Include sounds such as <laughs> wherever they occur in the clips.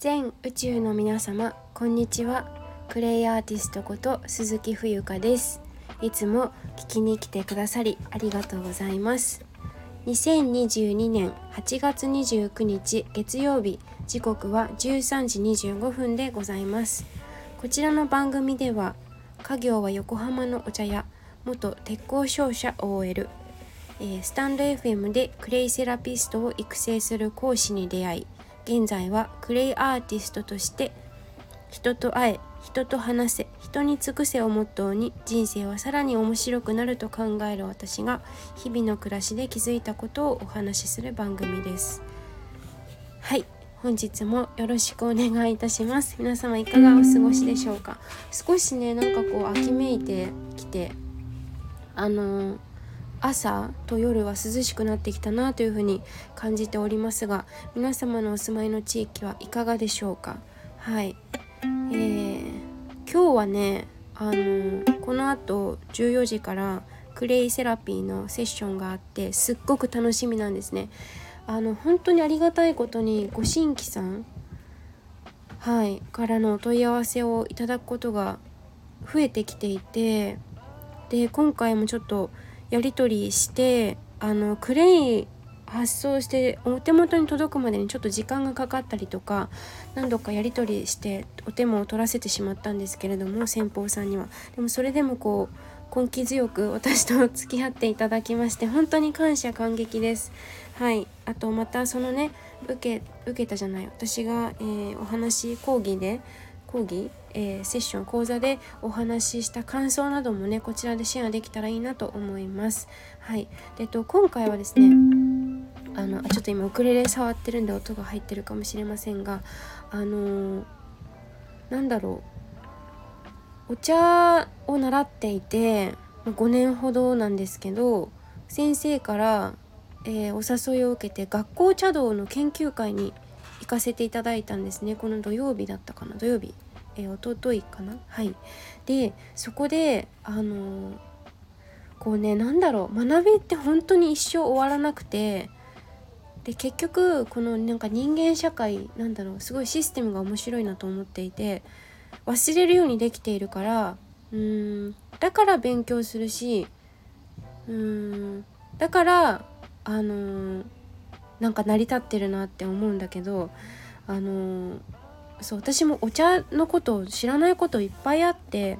全宇宙の皆様こんにちは。クレイアーティストこと鈴木冬香です。いつも聞きに来てくださりありがとうございます。2022年8月29日月曜日時刻は13時25分でございます。こちらの番組では家業は横浜のお茶屋元鉄工商社 OL え、スタンド FM でクレイセラピストを育成する講師に出会い現在はクレイアーティストとして人と会え人と話せ人に尽くせをモットーに人生はさらに面白くなると考える私が日々の暮らしで気づいたことをお話しする番組です。はい本日もよろしくお願いいたします。皆様いかがお過ごしでしょうか？少しねなんかこう秋めいてきてあのー朝と夜は涼しくなってきたなというふうに感じておりますが皆様のお住まいの地域はいかがでしょうか？はい、えー、今日はねあのこのあと14時からクレイセラピーのセッションがあってすっごく楽しみなんですね。あの本当にありがたいことにご新規さんはいからのお問い合わせをいただくことが増えてきていてで今回もちょっとやり取りしてあのクレイ発送してお手元に届くまでにちょっと時間がかかったりとか何度かやり取りしてお手も取らせてしまったんですけれども先方さんには。でもそれでもこう根気強く私と付き合っていただきまして本当に感謝感激です。はい。あとまたそのね受け受けたじゃない。私が、えー、お話講義で講義、えー、セッション講座でお話しした感想などもねこちらでシェアできたらいいなと思います。はい。でと今回はですねあのちょっと今ウクレレ触ってるんで音が入ってるかもしれませんがあのー、なんだろう。お茶を習っていて5年ほどなんですけど先生から、えー、お誘いを受けて学校茶道の研究会に行かせていただいたんですね。この土曜日だったかな？土曜日。えー、一昨日かな？はい。でそこであのー、こうねなんだろう学びって本当に一生終わらなくてで結局このなんか人間社会なんだろうすごいシステムが面白いなと思っていて忘れるようにできているからうんだから勉強するしうんだからあのー、なんか成り立ってるなって思うんだけどあのー、そう私もお茶のことを知らないこといっぱいあって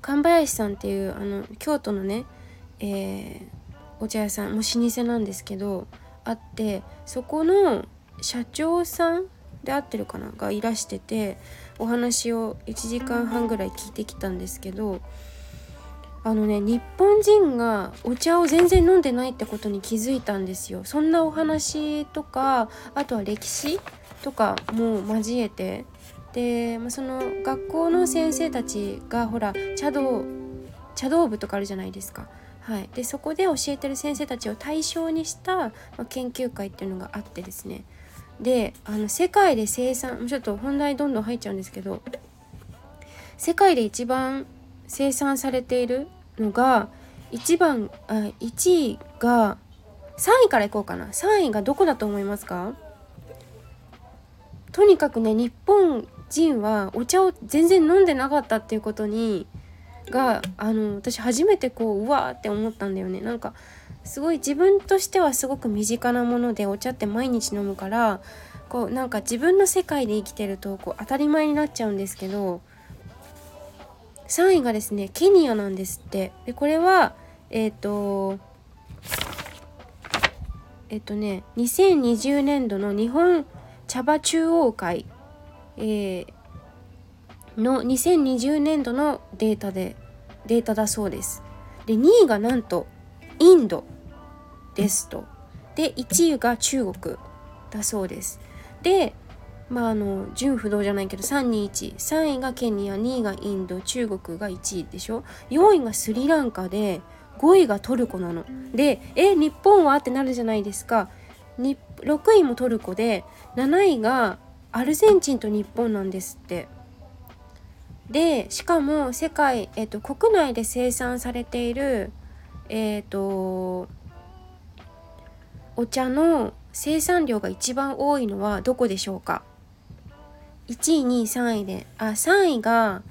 神林さんっていうあの京都のね、えー、お茶屋さんもう老舗なんですけどあってそこの社長さんで合ってるかながいらしててお話を1時間半ぐらい聞いてきたんですけどあのね日本人がお茶を全然飲んでないってことに気づいたんですよ。そんなお話とかあとは歴史とかも交えてで、まあ、その学校の先生たちがほら茶道茶道部とかあるじゃないですか。はい、でそこで教えてる先生たちを対象にした、ま、研究会っていうのがあってですね。であの世界で生産ちょっと本題どんどん入っちゃうんですけど世界で一番生産されているのが1番あ1位が3位からいこうかな。3位がどこだと思いますか？とにかくね日本人はお茶を全然飲んでなかったっていうことにがあの私初めてこううわーって思ったんだよね。なんかすごい自分としてはすごく身近なものでお茶って毎日飲むからこうなんか自分の世界で生きてるとこう当たり前になっちゃうんですけど3位がですねケニアなんですって。でこれはえっ、ー、とえっ、ー、とね2020年度の日本茶葉中央会、えー、の2020年度のデータでデータだそうです。で2位がなんとインドですと。で1位が中国だそうです。でまああの純不動じゃないけど3213位がケニア2位がインド中国が1位でしょ4位がスリランカで5位がトルコなの。でえ日本はってなるじゃないですか。6位もトルコで7位がアルゼンチンと日本なんですって。でしかも世界、えーと、国内で生産されている、えーと、お茶の生産量が一番多いのはどこでしょうか？1位2位3位で。あ3位が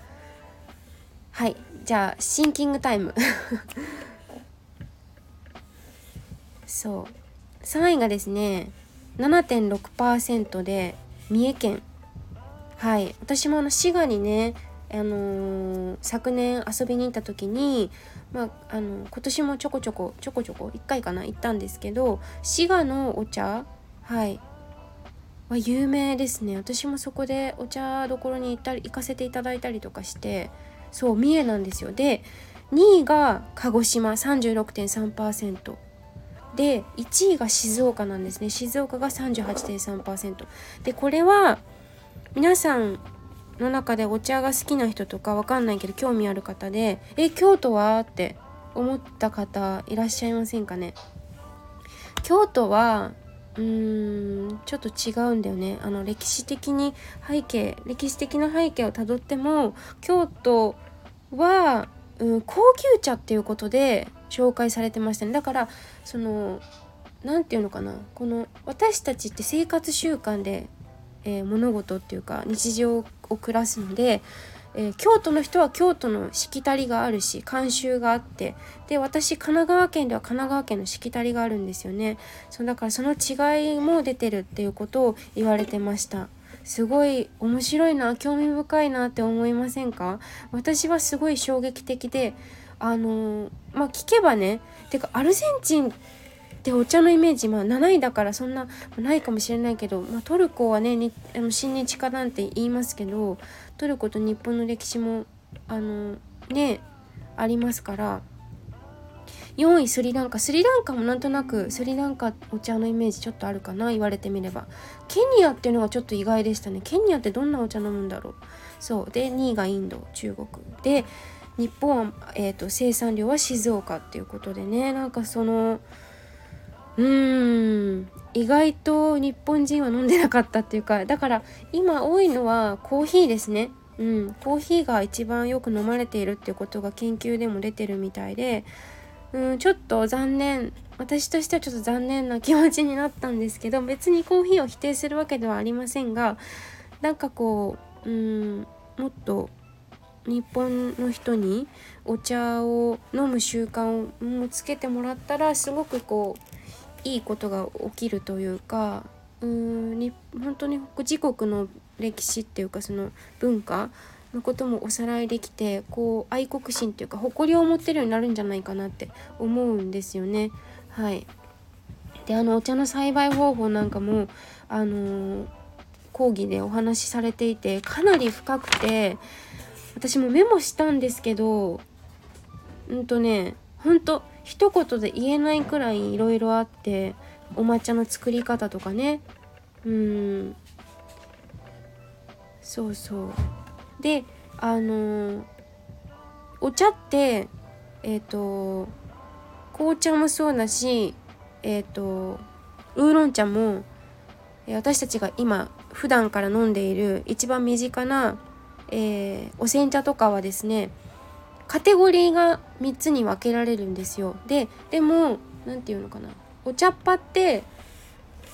はいじゃあシンキングタイム。<laughs> そう。3位がですね7.6%で三重県。はい。私もあの滋賀にねあのー、昨年遊びに行った時にまあ、あの今年もちょこちょこちょこちょこ1回かな行ったんですけど滋賀のお茶はい。は有名ですね。私もそこでお茶どころに行ったり行かせていただいたりとかしてそう三重なんですよ。で2位が鹿児島36.3%で1位が静岡なんですね。静岡が38.3%でこれは皆さんの中でお茶が好きな人とかわかんないけど興味ある方で「え京都は?」って思った方いらっしゃいませんかね？京都はうーんちょっと違うんだよね。あの歴史的に背景歴史的な背景をたどっても京都は、うん、高級茶っていうことで紹介されてましたね。だからその何て言うのかな。この私たちって生活習慣でえー、物事っていうか日常を暮らすので、えー、京都の人は京都のしきたりがあるし慣習があってで私神奈川県では神奈川県のしきたりがあるんですよね。そうだからその違いも出てるっていうことを言われてました。すごい面白いな興味深いなって思いませんか？私はすごい衝撃的であの、まあ聞けばねてかアルゼンチンでお茶のイメージまあ7位だからそんなないかもしれないけど、まあ、トルコはねにあの親日家なんて言いますけどトルコと日本の歴史もあのねありますから4位スリランカスリランカもなんとなくスリランカお茶のイメージちょっとあるかな言われてみれば。ケニアっていうのがちょっと意外でしたね。ケニアってどんなお茶飲むんだろう。そう。で2位がインド中国。で日本は、えーと生産量は静岡っていうことでね。なんかそのうーん意外と日本人は飲んでなかったっていうかだから今多いのはコーヒーですね。うん。コーヒーが一番よく飲まれているっていうことが研究でも出てるみたいでうんちょっと残念。私としてはちょっと残念な気持ちになったんですけど別にコーヒーを否定するわけではありませんがなんかこううんもっと日本の人にお茶を飲む習慣をつけてもらったらすごくこういいことが起きるというかうんに本当に自国の歴史っていうかその文化のこともおさらいできてこう愛国心っていうか誇りを持ってるようになるんじゃないかなって思うんですよね。はい。であのお茶の栽培方法なんかもあの講義でお話しされていてかなり深くて私もメモしたんですけどうんとねほんと一言で言えないくらいいろいろあってお抹茶の作り方とかね。うん。そうそう。であのお茶ってえっ、ー、と紅茶もそうだしえっ、ー、とウーロン茶も私たちが今普段から飲んでいる一番身近な、えー、お煎茶とかはですねカテゴリーが3つに分けられるんですよ。ででも何て言うのかなお茶っ葉って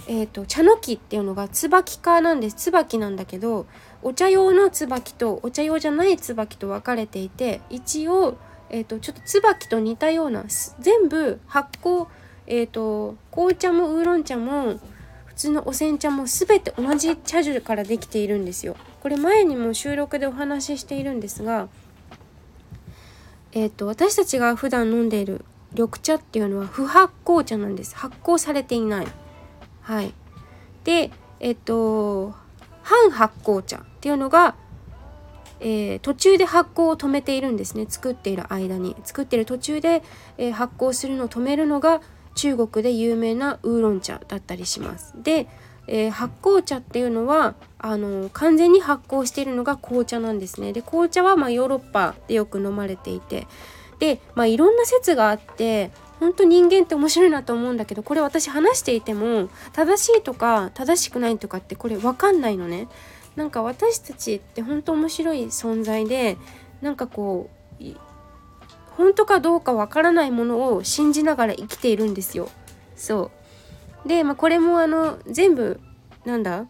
えーと、茶の木っていうのが椿科なんです。椿なんだけどお茶用の椿とお茶用じゃない椿と分かれていて一応、えーと、ちょっと椿と似たような全部発酵、えーと紅茶もウーロン茶も普通のお煎茶も全て同じ茶樹からできているんですよ。これ前にも収録でお話ししているんですがえーと、私たちが普段飲んでいる緑茶っていうのは不発酵茶なんです。発酵されていない。はい。でえっ、と半発酵茶っていうのが、えー、途中で発酵を止めているんですね。作っている間に。作ってる途中で、えー、発酵するのを止めるのが中国で有名なウーロン茶だったりします。でえー、発酵茶っていうのはあの完全に発酵しているのが紅茶なんですね。で紅茶はまヨーロッパでよく飲まれていて。で、まあ、いろんな説があって本当人間って面白いなと思うんだけどこれ私話していても正しいとか正しくないとかってこれ分かんないのね。なんか私たちって本当面白い存在でなんかこう本当かどうかわからないものを信じながら生きているんですよ。そうで、まあ、これもあの全部なんだ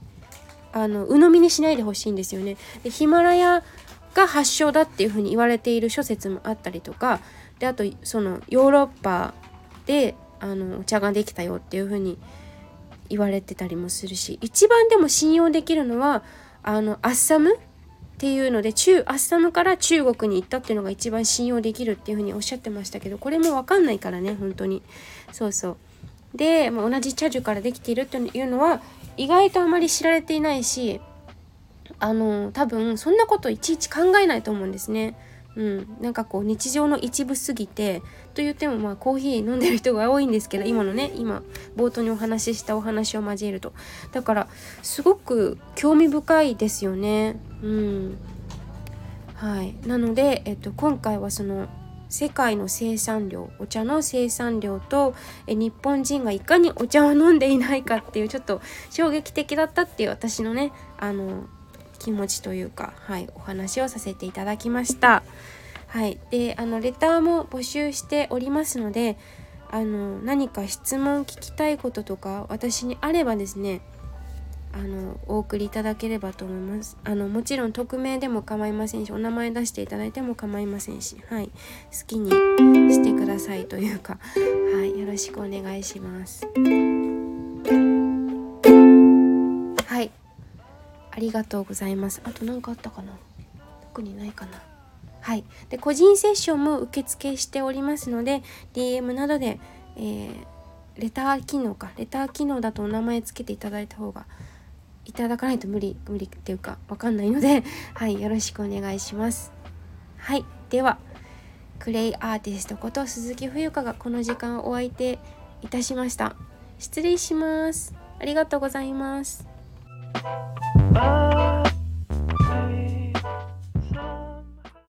あの鵜呑みにしないでほしいんですよね。でヒマラヤが発祥だっていうふうに言われている諸説もあったりとかであとそのヨーロッパであのお茶ができたよっていうふうに言われてたりもするし一番でも信用できるのはあのアッサムっていうので中アッサムから中国に行ったっていうのが一番信用できるっていうふうにおっしゃってましたけどこれも分かんないからね本当にそうそうで、まあ、同じ茶樹からできているっていうのは意外とあまり知られていないしあの多分そんなこといちいち考えないと思うんですね。うん、なんかこう日常の一部すぎてと言ってもまあコーヒー飲んでる人が多いんですけど今のね今冒頭にお話ししたお話を交えると。だからすごく興味深いですよね。うん。はい、なので、えっと、今回はその世界の生産量お茶の生産量とえ日本人がいかにお茶を飲んでいないかっていうちょっと衝撃的だったっていう私のねあの気持ちというか、はい、お話をさせていただきました。はい、であのレターも募集しておりますのであの何か質問聞きたいこととか私にあればですねあのお送りいただければと思います。あのもちろん匿名でも構いませんしお名前出していただいても構いませんし、はい、好きにしてくださいというか、はい、よろしくお願いします。ありがとうございます。あと何かあったかな？特にないかな。はい。で個人セッションも受付しておりますので DM などで、えー、レター機能か。レター機能だとお名前つけていただいた方がいただかないと無理無理っていうかわかんないので <laughs> はい。よろしくお願いします。はい。ではクレイアーティストこと鈴木冬香がこの時間をお相手いたしました。失礼します。ありがとうございます。